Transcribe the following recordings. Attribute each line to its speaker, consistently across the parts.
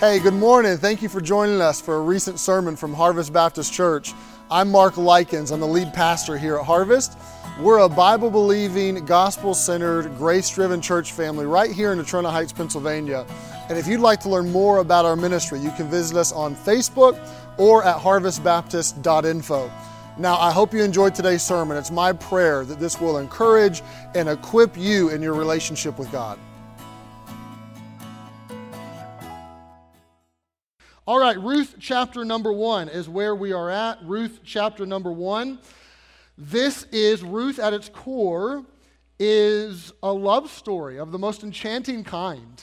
Speaker 1: Hey, good morning. Thank you for joining us for a recent sermon from Harvest Baptist Church. I'm Mark Likens. I'm the lead pastor here at Harvest. We're a Bible believing, gospel centered, grace driven church family right here in Natrona Heights, Pennsylvania. And if you'd like to learn more about our ministry, you can visit us on Facebook or at harvestbaptist.info. Now, I hope you enjoyed today's sermon. It's my prayer that this will encourage and equip you in your relationship with God. All right, Ruth chapter number one is where we are at. Ruth chapter number one. This is Ruth at its core is a love story of the most enchanting kind.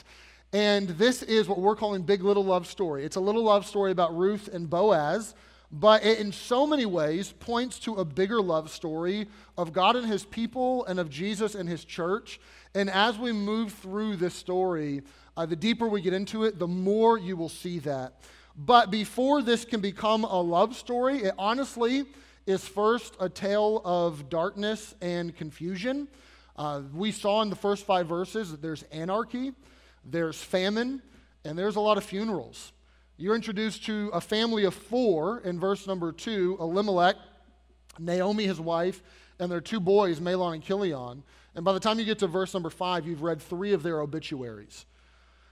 Speaker 1: And this is what we're calling Big Little Love Story. It's a little love story about Ruth and Boaz, but it in so many ways points to a bigger love story of God and his people and of Jesus and his church. And as we move through this story, uh, the deeper we get into it, the more you will see that. But before this can become a love story, it honestly is first a tale of darkness and confusion. Uh, we saw in the first five verses that there's anarchy, there's famine, and there's a lot of funerals. You're introduced to a family of four in verse number two Elimelech, Naomi, his wife, and their two boys, Mahlon and Chilion. And by the time you get to verse number five, you've read three of their obituaries.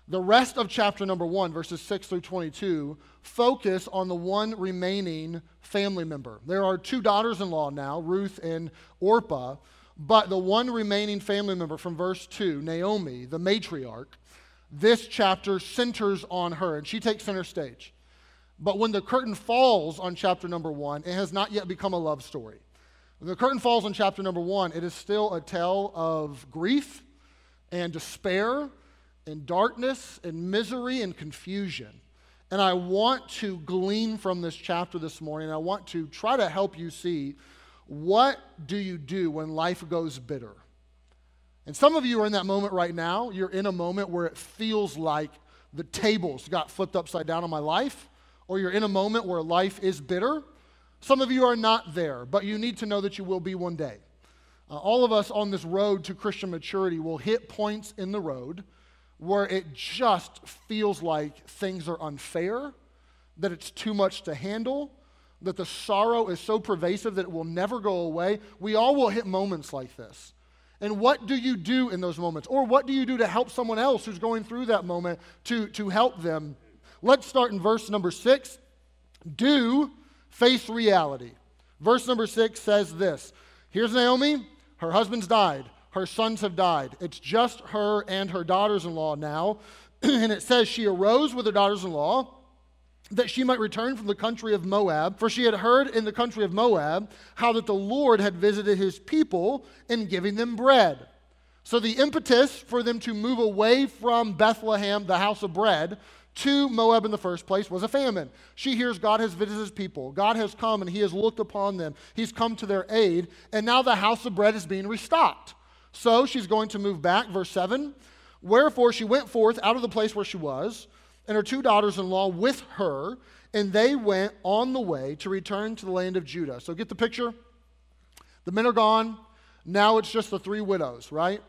Speaker 1: The rest of chapter number one, verses 6 through 22, focus on the one remaining family member. There are two daughters in law now, Ruth and Orpah, but the one remaining family member from verse 2, Naomi, the matriarch, this chapter centers on her, and she takes center stage. But when the curtain falls on chapter number one, it has not yet become a love story. When the curtain falls on chapter number one, it is still a tale of grief and despair and darkness and misery and confusion. And I want to glean from this chapter this morning. I want to try to help you see what do you do when life goes bitter? And some of you are in that moment right now. You're in a moment where it feels like the tables got flipped upside down on my life, or you're in a moment where life is bitter. Some of you are not there, but you need to know that you will be one day. Uh, all of us on this road to Christian maturity will hit points in the road where it just feels like things are unfair, that it's too much to handle, that the sorrow is so pervasive that it will never go away. We all will hit moments like this. And what do you do in those moments? Or what do you do to help someone else who's going through that moment to, to help them? Let's start in verse number six. Do face reality. Verse number six says this Here's Naomi, her husband's died. Her sons have died. It's just her and her daughters in law now. and it says, She arose with her daughters in law that she might return from the country of Moab, for she had heard in the country of Moab how that the Lord had visited his people in giving them bread. So the impetus for them to move away from Bethlehem, the house of bread, to Moab in the first place was a famine. She hears God has visited his people. God has come and he has looked upon them. He's come to their aid, and now the house of bread is being restocked. So she's going to move back. Verse 7 Wherefore she went forth out of the place where she was, and her two daughters in law with her, and they went on the way to return to the land of Judah. So get the picture? The men are gone. Now it's just the three widows, right?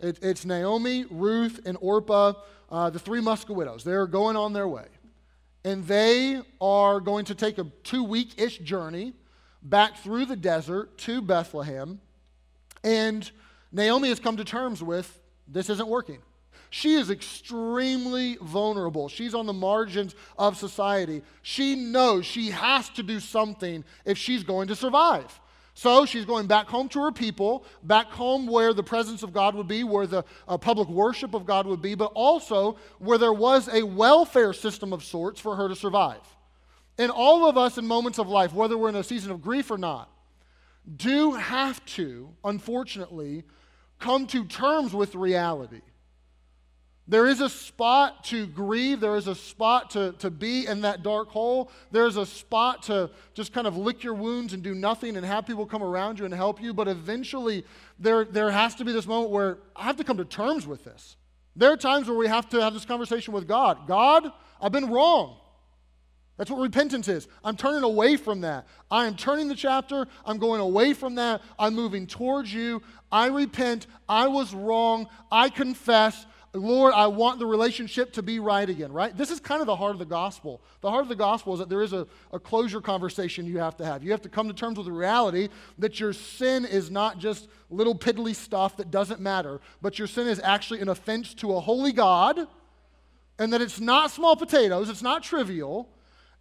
Speaker 1: It, it's Naomi, Ruth, and Orpah, uh, the three Muska widows. They're going on their way. And they are going to take a two week ish journey back through the desert to Bethlehem. And Naomi has come to terms with this isn't working. She is extremely vulnerable. She's on the margins of society. She knows she has to do something if she's going to survive. So she's going back home to her people, back home where the presence of God would be, where the uh, public worship of God would be, but also where there was a welfare system of sorts for her to survive. And all of us in moments of life, whether we're in a season of grief or not, do have to, unfortunately, come to terms with reality. There is a spot to grieve. There is a spot to, to be in that dark hole. There's a spot to just kind of lick your wounds and do nothing and have people come around you and help you. But eventually, there, there has to be this moment where I have to come to terms with this. There are times where we have to have this conversation with God God, I've been wrong. That's what repentance is. I'm turning away from that. I am turning the chapter. I'm going away from that. I'm moving towards you. I repent. I was wrong. I confess. Lord, I want the relationship to be right again, right? This is kind of the heart of the gospel. The heart of the gospel is that there is a, a closure conversation you have to have. You have to come to terms with the reality that your sin is not just little piddly stuff that doesn't matter, but your sin is actually an offense to a holy God, and that it's not small potatoes, it's not trivial,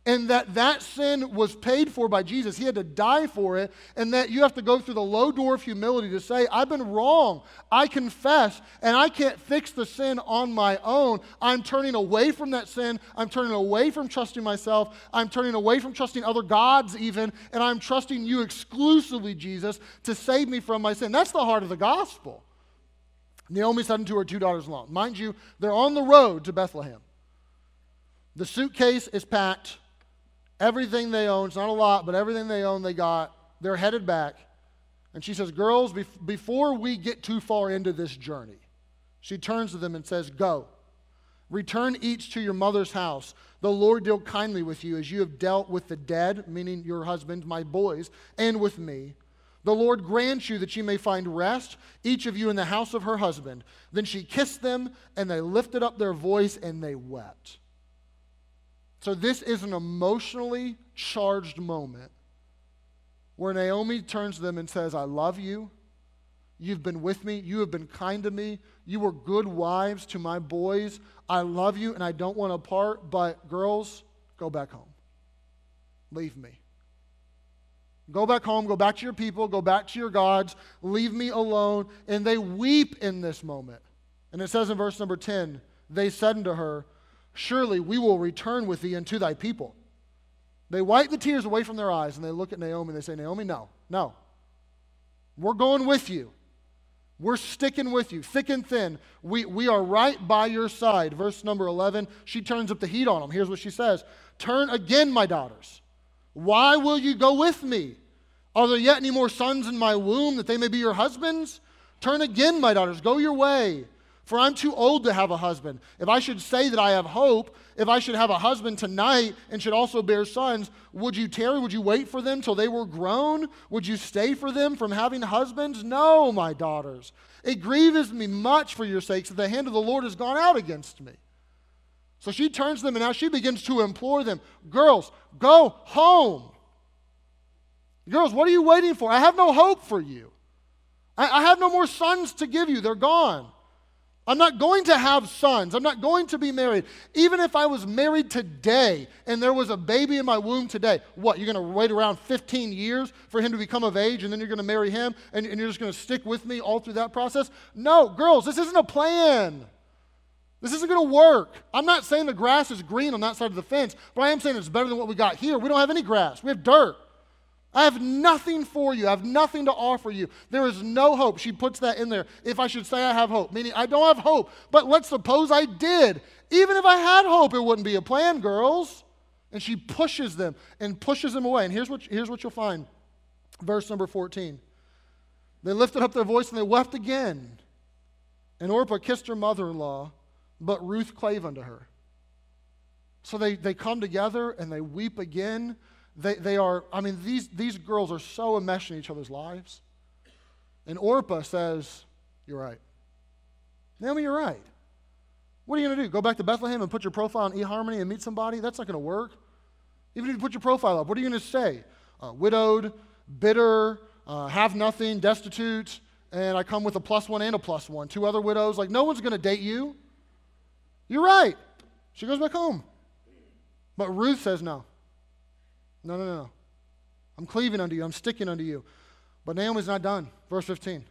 Speaker 1: and that that sin was paid for by Jesus. He had to die for it, and that you have to go through the low door of humility to say, I've been wrong. I confess, and I can't fix the sin on my own. I'm turning away from that sin. I'm turning away from trusting myself. I'm turning away from trusting other gods, even, and I'm trusting you exclusively, Jesus, to save me from my sin. That's the heart of the gospel. Naomi said to her two daughters in law. Mind you, they're on the road to Bethlehem. The suitcase is packed everything they own. It's not a lot, but everything they own, they got. They're headed back. And she says, Girls, before we get too far into this journey, she turns to them and says, Go. Return each to your mother's house. The Lord deal kindly with you as you have dealt with the dead, meaning your husband, my boys, and with me. The Lord grant you that you may find rest, each of you in the house of her husband. Then she kissed them, and they lifted up their voice and they wept. So, this is an emotionally charged moment where Naomi turns to them and says, I love you. You've been with me. You have been kind to me. You were good wives to my boys. I love you and I don't want to part, but girls, go back home. Leave me. Go back home, go back to your people, go back to your gods, leave me alone. And they weep in this moment. And it says in verse number 10 they said unto her, Surely we will return with thee unto thy people. They wipe the tears away from their eyes and they look at Naomi and they say, Naomi, no, no. We're going with you. We're sticking with you, thick and thin. We, we are right by your side. Verse number 11, she turns up the heat on them. Here's what she says Turn again, my daughters. Why will you go with me? Are there yet any more sons in my womb that they may be your husbands? Turn again, my daughters. Go your way. For I'm too old to have a husband. If I should say that I have hope, if I should have a husband tonight and should also bear sons, would you tarry? Would you wait for them till they were grown? Would you stay for them from having husbands? No, my daughters. It grieves me much for your sakes that the hand of the Lord has gone out against me. So she turns to them and now she begins to implore them Girls, go home. Girls, what are you waiting for? I have no hope for you. I, I have no more sons to give you. They're gone. I'm not going to have sons. I'm not going to be married. Even if I was married today and there was a baby in my womb today, what, you're going to wait around 15 years for him to become of age and then you're going to marry him and, and you're just going to stick with me all through that process? No, girls, this isn't a plan. This isn't going to work. I'm not saying the grass is green on that side of the fence, but I am saying it's better than what we got here. We don't have any grass, we have dirt. I have nothing for you. I have nothing to offer you. There is no hope. She puts that in there. If I should say I have hope, meaning I don't have hope, but let's suppose I did. Even if I had hope, it wouldn't be a plan, girls. And she pushes them and pushes them away. And here's what, here's what you'll find. Verse number 14. They lifted up their voice and they wept again. And Orpah kissed her mother in law, but Ruth clave unto her. So they, they come together and they weep again. They, they are, I mean, these, these girls are so enmeshed in each other's lives. And Orpah says, You're right. Naomi, you're right. What are you going to do? Go back to Bethlehem and put your profile on eHarmony and meet somebody? That's not going to work. Even if you put your profile up, what are you going to say? Uh, widowed, bitter, uh, have nothing, destitute, and I come with a plus one and a plus one. Two other widows. Like, no one's going to date you. You're right. She goes back home. But Ruth says no. No, no, no. I'm cleaving unto you. I'm sticking unto you. But Naomi's not done. Verse 15.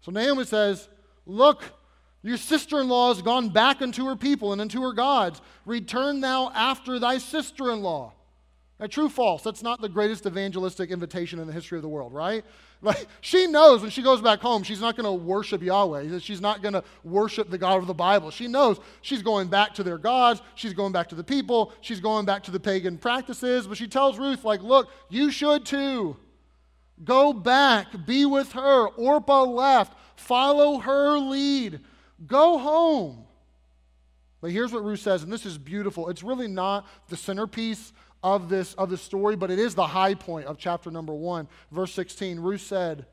Speaker 1: So Naomi says, Look, your sister in law has gone back unto her people and unto her gods. Return thou after thy sister in law. Now, true, false. That's not the greatest evangelistic invitation in the history of the world, right? Like, she knows when she goes back home, she's not going to worship Yahweh. She's not going to worship the God of the Bible. She knows she's going back to their gods. She's going back to the people. She's going back to the pagan practices. But she tells Ruth, like, look, you should too. Go back, be with her. Orpah left. Follow her lead. Go home. But here's what Ruth says, and this is beautiful. It's really not the centerpiece of this, of this story, but it is the high point of chapter number one. Verse 16 Ruth said,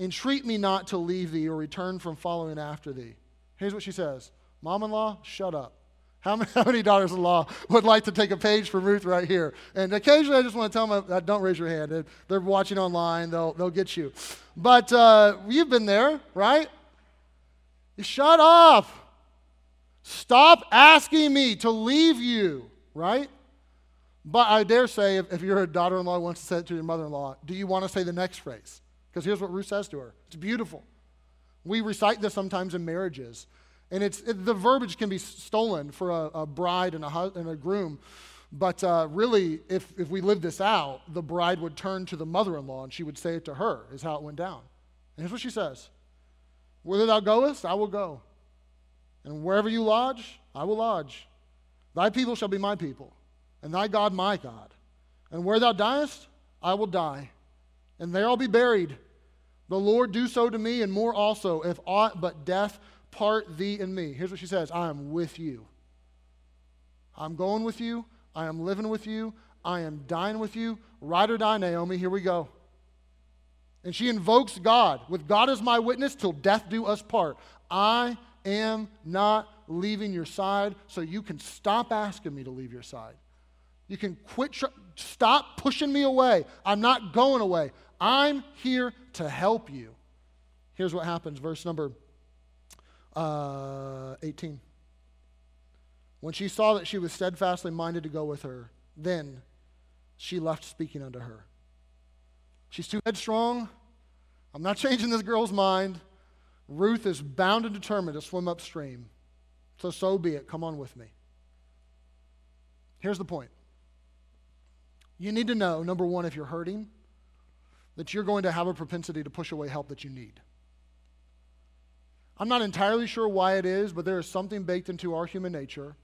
Speaker 1: Entreat me not to leave thee or return from following after thee. Here's what she says Mom in law, shut up. How many, how many daughters in law would like to take a page from Ruth right here? And occasionally I just want to tell them, uh, don't raise your hand. They're watching online, they'll, they'll get you. But uh, you've been there, right? Shut up. Stop asking me to leave you, right? But I dare say, if, if your daughter in law wants to say it to your mother in law, do you want to say the next phrase? Because here's what Ruth says to her it's beautiful. We recite this sometimes in marriages. And it's, it, the verbiage can be stolen for a, a bride and a, and a groom. But uh, really, if, if we live this out, the bride would turn to the mother in law and she would say it to her, is how it went down. And here's what she says Whither thou goest, I will go. And wherever you lodge, I will lodge. Thy people shall be my people, and thy God my God. And where thou diest, I will die, and there I'll be buried. The Lord do so to me, and more also, if aught but death part thee and me. Here's what she says I am with you. I'm going with you. I am living with you. I am dying with you. Ride or die, Naomi. Here we go. And she invokes God with God as my witness till death do us part. I am not leaving your side, so you can stop asking me to leave your side. You can quit, tr- stop pushing me away. I'm not going away. I'm here to help you. Here's what happens, verse number uh, 18. When she saw that she was steadfastly minded to go with her, then she left speaking unto her. She's too headstrong. I'm not changing this girl's mind. Ruth is bound and determined to swim upstream. So, so be it. Come on with me. Here's the point you need to know, number one, if you're hurting, that you're going to have a propensity to push away help that you need. I'm not entirely sure why it is, but there is something baked into our human nature.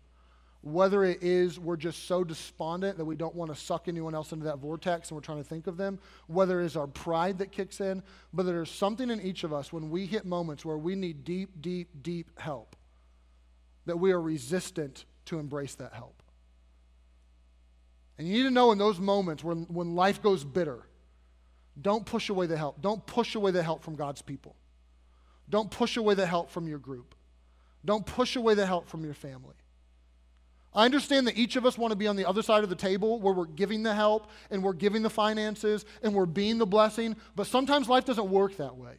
Speaker 1: Whether it is we're just so despondent that we don't want to suck anyone else into that vortex and we're trying to think of them, whether it is our pride that kicks in, but there's something in each of us when we hit moments where we need deep, deep, deep help that we are resistant to embrace that help. And you need to know in those moments when, when life goes bitter, don't push away the help. Don't push away the help from God's people. Don't push away the help from your group. Don't push away the help from your family. I understand that each of us want to be on the other side of the table where we're giving the help and we're giving the finances and we're being the blessing, but sometimes life doesn't work that way.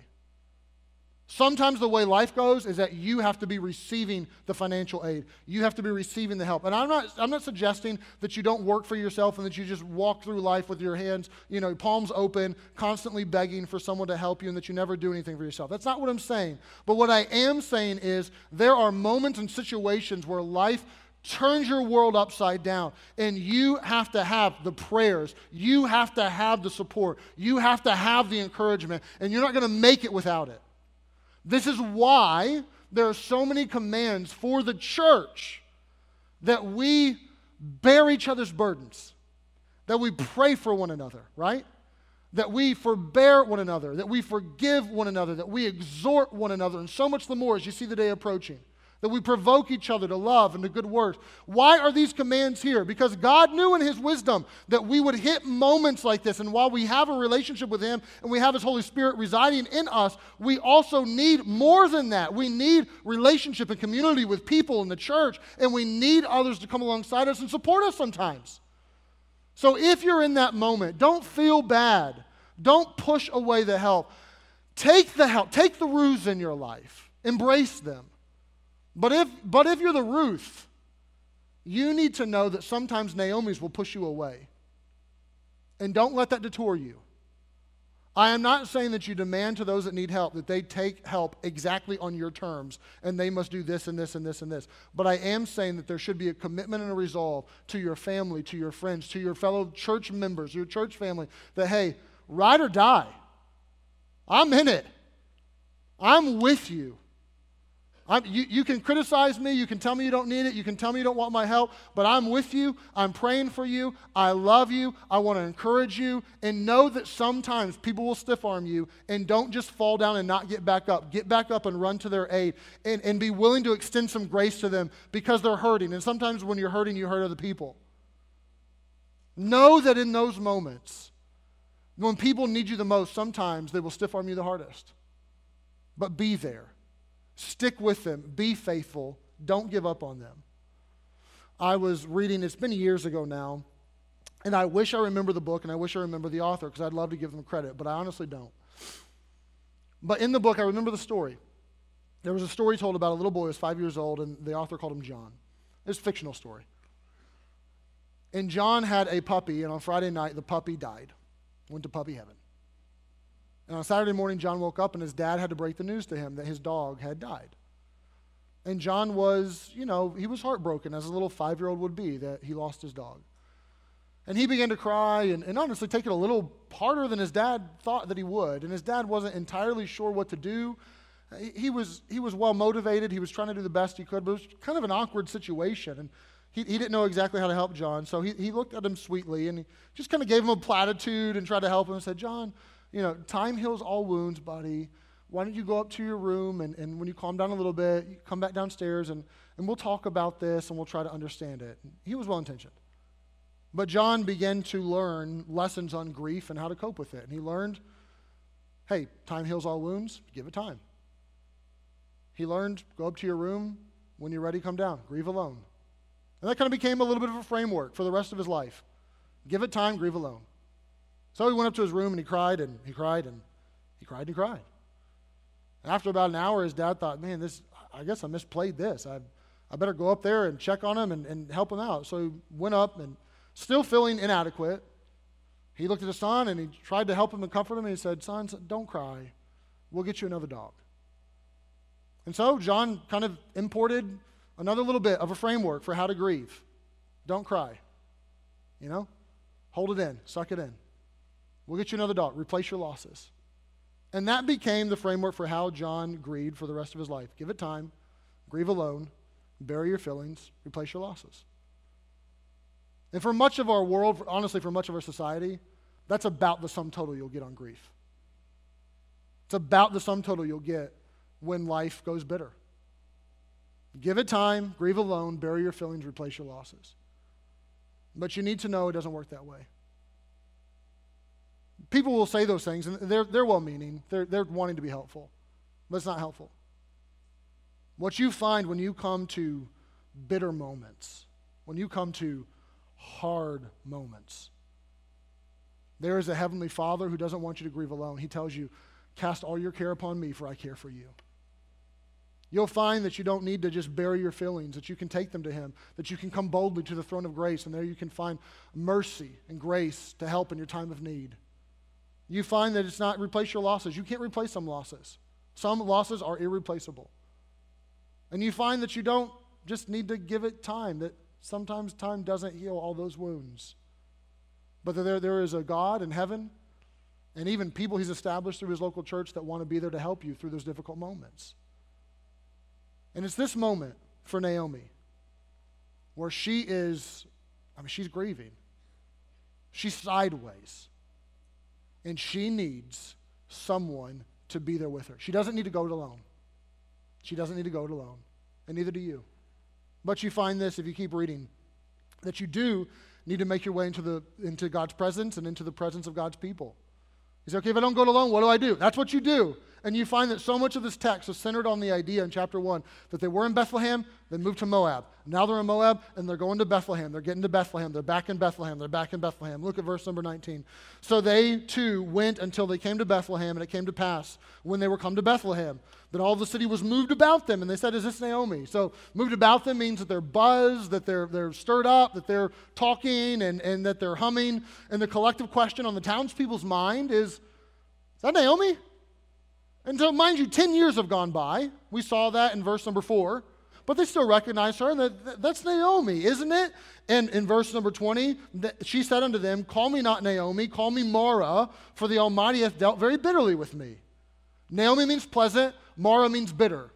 Speaker 1: Sometimes the way life goes is that you have to be receiving the financial aid. You have to be receiving the help. And I'm not, I'm not suggesting that you don't work for yourself and that you just walk through life with your hands, you know, palms open, constantly begging for someone to help you and that you never do anything for yourself. That's not what I'm saying. But what I am saying is there are moments and situations where life turns your world upside down. And you have to have the prayers. You have to have the support. You have to have the encouragement. And you're not going to make it without it. This is why there are so many commands for the church that we bear each other's burdens, that we pray for one another, right? That we forbear one another, that we forgive one another, that we exhort one another, and so much the more as you see the day approaching that we provoke each other to love and to good works. Why are these commands here? Because God knew in His wisdom that we would hit moments like this. And while we have a relationship with Him and we have His Holy Spirit residing in us, we also need more than that. We need relationship and community with people in the church, and we need others to come alongside us and support us sometimes. So if you're in that moment, don't feel bad. Don't push away the help. Take the help, take the Ruths in your life, embrace them. But if, but if you're the Ruth, you need to know that sometimes Naomi's will push you away. And don't let that detour you. I am not saying that you demand to those that need help that they take help exactly on your terms and they must do this and this and this and this. But I am saying that there should be a commitment and a resolve to your family, to your friends, to your fellow church members, your church family, that hey, ride or die. I'm in it. I'm with you. You, you, can criticize me. You can tell me you don't need it. You can tell me you don't want my help. But I'm with you. I'm praying for you. I love you. I want to encourage you. And know that sometimes people will stiff arm you. And don't just fall down and not get back up. Get back up and run to their aid. And, and be willing to extend some grace to them because they're hurting. And sometimes when you're hurting, you hurt other people. Know that in those moments, when people need you the most, sometimes they will stiff arm you the hardest. But be there Stick with them. Be faithful. Don't give up on them. I was reading, it's been years ago now, and I wish I remember the book and I wish I remember the author because I'd love to give them credit, but I honestly don't. But in the book, I remember the story. There was a story told about a little boy who was five years old, and the author called him John. It's a fictional story. And John had a puppy, and on Friday night, the puppy died, went to puppy heaven. And on Saturday morning, John woke up, and his dad had to break the news to him that his dog had died. And John was, you know, he was heartbroken, as a little five year old would be, that he lost his dog. And he began to cry and, and honestly take it a little harder than his dad thought that he would. And his dad wasn't entirely sure what to do. He, he was, he was well motivated. He was trying to do the best he could, but it was kind of an awkward situation. And he, he didn't know exactly how to help John. So he, he looked at him sweetly and he just kind of gave him a platitude and tried to help him and said, John, you know, time heals all wounds, buddy. Why don't you go up to your room and, and when you calm down a little bit, you come back downstairs and, and we'll talk about this and we'll try to understand it. He was well intentioned. But John began to learn lessons on grief and how to cope with it. And he learned hey, time heals all wounds, give it time. He learned go up to your room, when you're ready, come down, grieve alone. And that kind of became a little bit of a framework for the rest of his life. Give it time, grieve alone. So he went up to his room and he cried and he cried and he cried and he cried. And after about an hour, his dad thought, man, this, I guess I misplayed this. I, I better go up there and check on him and, and help him out. So he went up and still feeling inadequate, he looked at his son and he tried to help him and comfort him. And he said, Son, don't cry. We'll get you another dog. And so John kind of imported another little bit of a framework for how to grieve. Don't cry. You know? Hold it in, suck it in. We'll get you another dog, replace your losses. And that became the framework for how John grieved for the rest of his life. Give it time, grieve alone, bury your feelings, replace your losses. And for much of our world, honestly, for much of our society, that's about the sum total you'll get on grief. It's about the sum total you'll get when life goes bitter. Give it time, grieve alone, bury your feelings, replace your losses. But you need to know it doesn't work that way. People will say those things, and they're, they're well meaning, they're, they're wanting to be helpful, but it's not helpful. What you find when you come to bitter moments, when you come to hard moments, there is a heavenly Father who doesn't want you to grieve alone. He tells you, Cast all your care upon me, for I care for you. You'll find that you don't need to just bury your feelings, that you can take them to Him, that you can come boldly to the throne of grace, and there you can find mercy and grace to help in your time of need. You find that it's not replace your losses. You can't replace some losses. Some losses are irreplaceable. And you find that you don't just need to give it time, that sometimes time doesn't heal all those wounds. But there, there is a God in heaven and even people he's established through his local church that want to be there to help you through those difficult moments. And it's this moment for Naomi where she is, I mean, she's grieving. She's sideways. And she needs someone to be there with her. She doesn't need to go it alone. She doesn't need to go it alone. And neither do you. But you find this if you keep reading that you do need to make your way into, the, into God's presence and into the presence of God's people. He said, okay, if I don't go it alone, what do I do? That's what you do. And you find that so much of this text is centered on the idea in chapter 1 that they were in Bethlehem, they moved to Moab. Now they're in Moab, and they're going to Bethlehem. They're getting to Bethlehem. They're back in Bethlehem. They're back in Bethlehem. Look at verse number 19. So they too went until they came to Bethlehem, and it came to pass when they were come to Bethlehem that all the city was moved about them. And they said, Is this Naomi? So moved about them means that they're buzzed, that they're, they're stirred up, that they're talking, and, and that they're humming. And the collective question on the townspeople's mind is, Is that Naomi? And so, mind you, 10 years have gone by. We saw that in verse number 4. But they still recognize her, and that, that's Naomi, isn't it? And in verse number 20, she said unto them, Call me not Naomi, call me Mara, for the Almighty hath dealt very bitterly with me. Naomi means pleasant, Mara means bitter.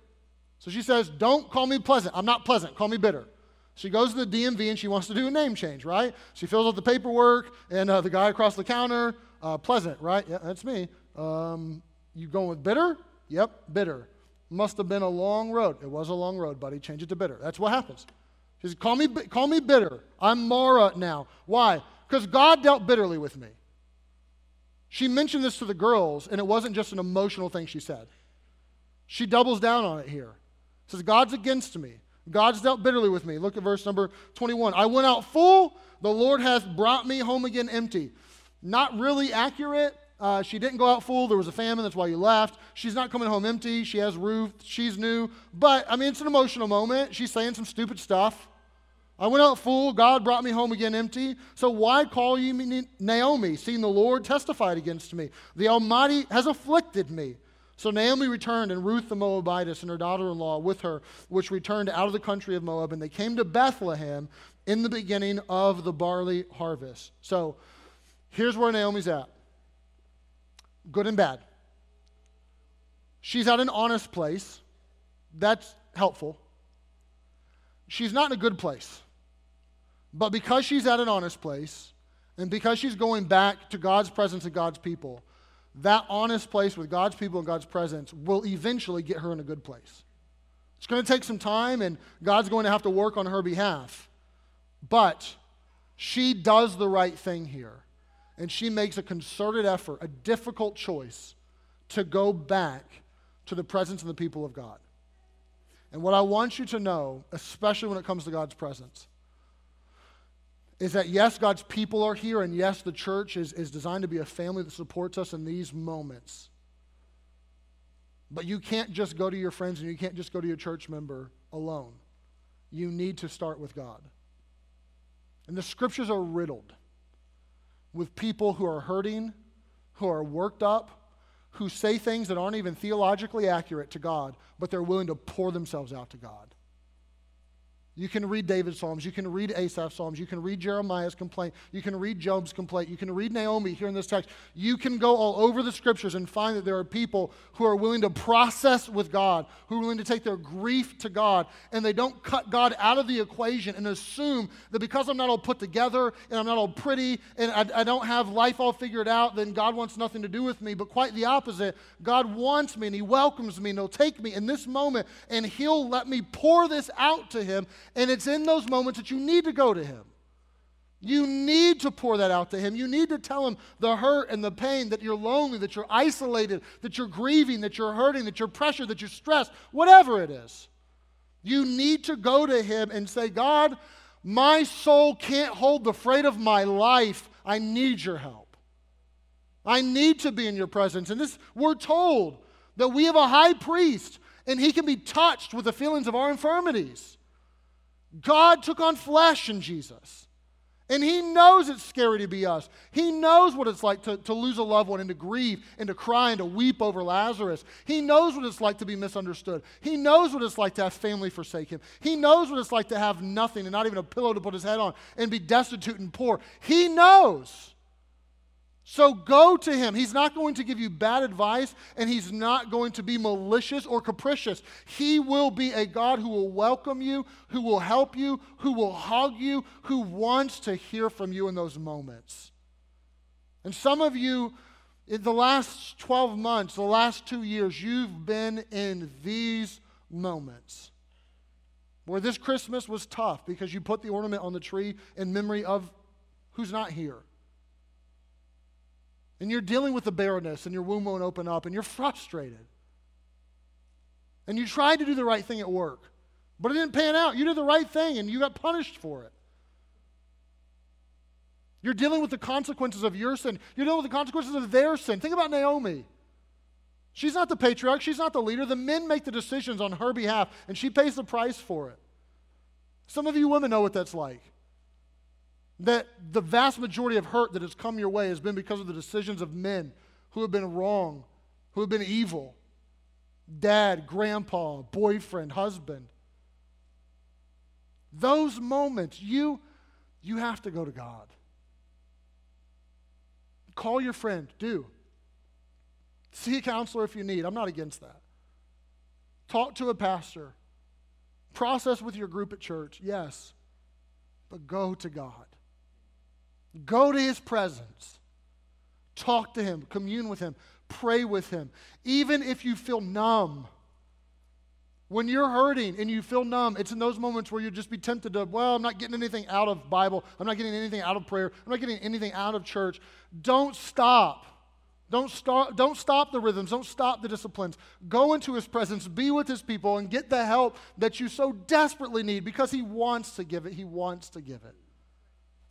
Speaker 1: So she says, Don't call me pleasant. I'm not pleasant. Call me bitter. She goes to the DMV and she wants to do a name change, right? She fills out the paperwork, and uh, the guy across the counter, uh, pleasant, right? Yeah, that's me. Um, you going with bitter? Yep, bitter. Must have been a long road. It was a long road, buddy. Change it to bitter. That's what happens. She says, call me, call me bitter. I'm Mara now. Why? Because God dealt bitterly with me. She mentioned this to the girls, and it wasn't just an emotional thing she said. She doubles down on it here. Says, God's against me. God's dealt bitterly with me. Look at verse number 21. I went out full, the Lord hath brought me home again empty. Not really accurate. Uh, she didn't go out full. There was a famine. That's why you left. She's not coming home empty. She has Ruth. She's new. But, I mean, it's an emotional moment. She's saying some stupid stuff. I went out full. God brought me home again empty. So why call you me Naomi, seeing the Lord testified against me? The Almighty has afflicted me. So Naomi returned, and Ruth the Moabitess and her daughter in law with her, which returned out of the country of Moab, and they came to Bethlehem in the beginning of the barley harvest. So here's where Naomi's at good and bad. She's at an honest place. That's helpful. She's not in a good place. But because she's at an honest place, and because she's going back to God's presence and God's people, that honest place with God's people and God's presence will eventually get her in a good place. It's going to take some time, and God's going to have to work on her behalf. But she does the right thing here, and she makes a concerted effort, a difficult choice to go back to the presence and the people of God. And what I want you to know, especially when it comes to God's presence, is that yes, God's people are here, and yes, the church is, is designed to be a family that supports us in these moments. But you can't just go to your friends and you can't just go to your church member alone. You need to start with God. And the scriptures are riddled with people who are hurting, who are worked up, who say things that aren't even theologically accurate to God, but they're willing to pour themselves out to God. You can read David's Psalms. You can read Asaph's Psalms. You can read Jeremiah's complaint. You can read Job's complaint. You can read Naomi here in this text. You can go all over the scriptures and find that there are people who are willing to process with God, who are willing to take their grief to God, and they don't cut God out of the equation and assume that because I'm not all put together and I'm not all pretty and I, I don't have life all figured out, then God wants nothing to do with me. But quite the opposite. God wants me and He welcomes me and He'll take me in this moment and He'll let me pour this out to Him and it's in those moments that you need to go to Him. You need to pour that out to Him. You need to tell Him the hurt and the pain that you're lonely, that you're isolated, that you're grieving, that you're hurting, that you're pressured, that you're stressed, whatever it is. You need to go to Him and say, God, my soul can't hold the freight of my life. I need your help. I need to be in your presence. And this, we're told that we have a high priest and he can be touched with the feelings of our infirmities. God took on flesh in Jesus. And he knows it's scary to be us. He knows what it's like to, to lose a loved one and to grieve and to cry and to weep over Lazarus. He knows what it's like to be misunderstood. He knows what it's like to have family forsake him. He knows what it's like to have nothing and not even a pillow to put his head on and be destitute and poor. He knows. So go to him. He's not going to give you bad advice and he's not going to be malicious or capricious. He will be a God who will welcome you, who will help you, who will hug you, who wants to hear from you in those moments. And some of you, in the last 12 months, the last two years, you've been in these moments where this Christmas was tough because you put the ornament on the tree in memory of who's not here and you're dealing with the barrenness and your womb won't open up and you're frustrated. And you tried to do the right thing at work, but it didn't pan out. You did the right thing and you got punished for it. You're dealing with the consequences of your sin. You're dealing with the consequences of their sin. Think about Naomi. She's not the patriarch, she's not the leader. The men make the decisions on her behalf, and she pays the price for it. Some of you women know what that's like that the vast majority of hurt that has come your way has been because of the decisions of men who have been wrong, who have been evil dad, grandpa, boyfriend, husband. Those moments, you, you have to go to God. Call your friend, do. See a counselor if you need. I'm not against that. Talk to a pastor. Process with your group at church, yes. But go to God. Go to his presence. Talk to him, commune with him, pray with him. Even if you feel numb, when you're hurting and you feel numb, it's in those moments where you'll just be tempted to, well, I'm not getting anything out of Bible. I'm not getting anything out of prayer. I'm not getting anything out of church. Don't stop. Don't, start, don't stop the rhythms. Don't stop the disciplines. Go into his presence, be with his people, and get the help that you so desperately need because he wants to give it. He wants to give it.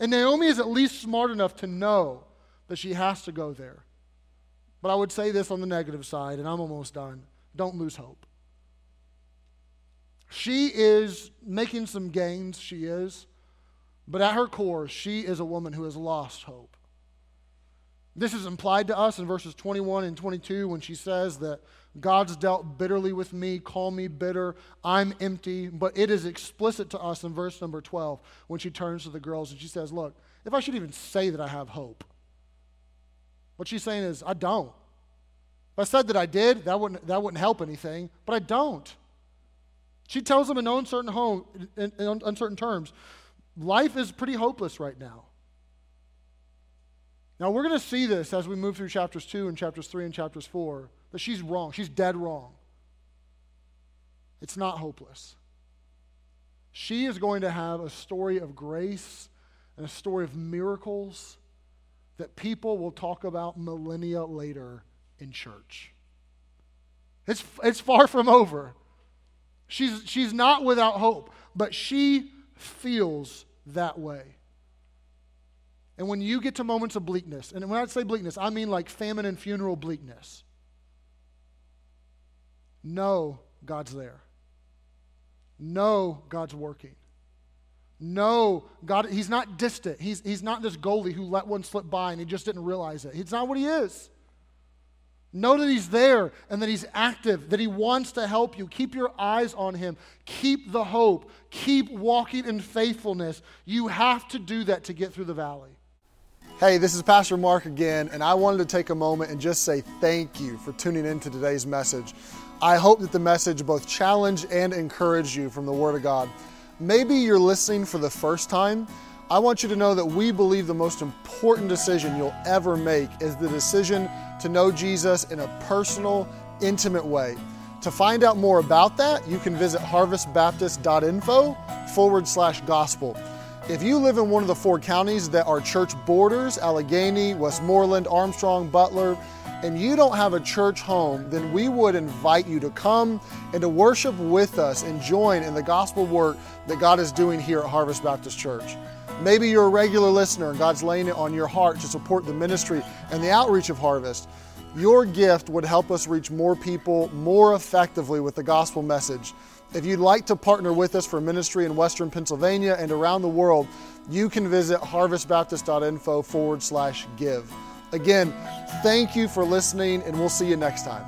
Speaker 1: And Naomi is at least smart enough to know that she has to go there. But I would say this on the negative side, and I'm almost done. Don't lose hope. She is making some gains, she is. But at her core, she is a woman who has lost hope. This is implied to us in verses 21 and 22 when she says that God's dealt bitterly with me, call me bitter, I'm empty. But it is explicit to us in verse number 12 when she turns to the girls and she says, Look, if I should even say that I have hope, what she's saying is, I don't. If I said that I did, that wouldn't, that wouldn't help anything, but I don't. She tells them in uncertain, home, in, in uncertain terms, life is pretty hopeless right now. Now, we're going to see this as we move through chapters 2 and chapters 3 and chapters 4 that she's wrong. She's dead wrong. It's not hopeless. She is going to have a story of grace and a story of miracles that people will talk about millennia later in church. It's, it's far from over. She's, she's not without hope, but she feels that way. And when you get to moments of bleakness, and when I say bleakness, I mean like famine and funeral bleakness, know God's there. Know God's working. Know God, He's not distant. He's, he's not this goalie who let one slip by and he just didn't realize it. He's not what He is. Know that He's there and that He's active, that He wants to help you. Keep your eyes on Him. Keep the hope. Keep walking in faithfulness. You have to do that to get through the valley. Hey, this is Pastor Mark again, and I wanted to take a moment and just say thank you for tuning in to today's message. I hope that the message both challenged and encouraged you from the Word of God. Maybe you're listening for the first time. I want you to know that we believe the most important decision you'll ever make is the decision to know Jesus in a personal, intimate way. To find out more about that, you can visit harvestbaptist.info forward slash gospel. If you live in one of the four counties that are church borders Allegheny, Westmoreland, Armstrong, Butler and you don't have a church home, then we would invite you to come and to worship with us and join in the gospel work that God is doing here at Harvest Baptist Church. Maybe you're a regular listener and God's laying it on your heart to support the ministry and the outreach of Harvest. Your gift would help us reach more people more effectively with the gospel message. If you'd like to partner with us for ministry in Western Pennsylvania and around the world, you can visit harvestbaptist.info forward slash give. Again, thank you for listening, and we'll see you next time.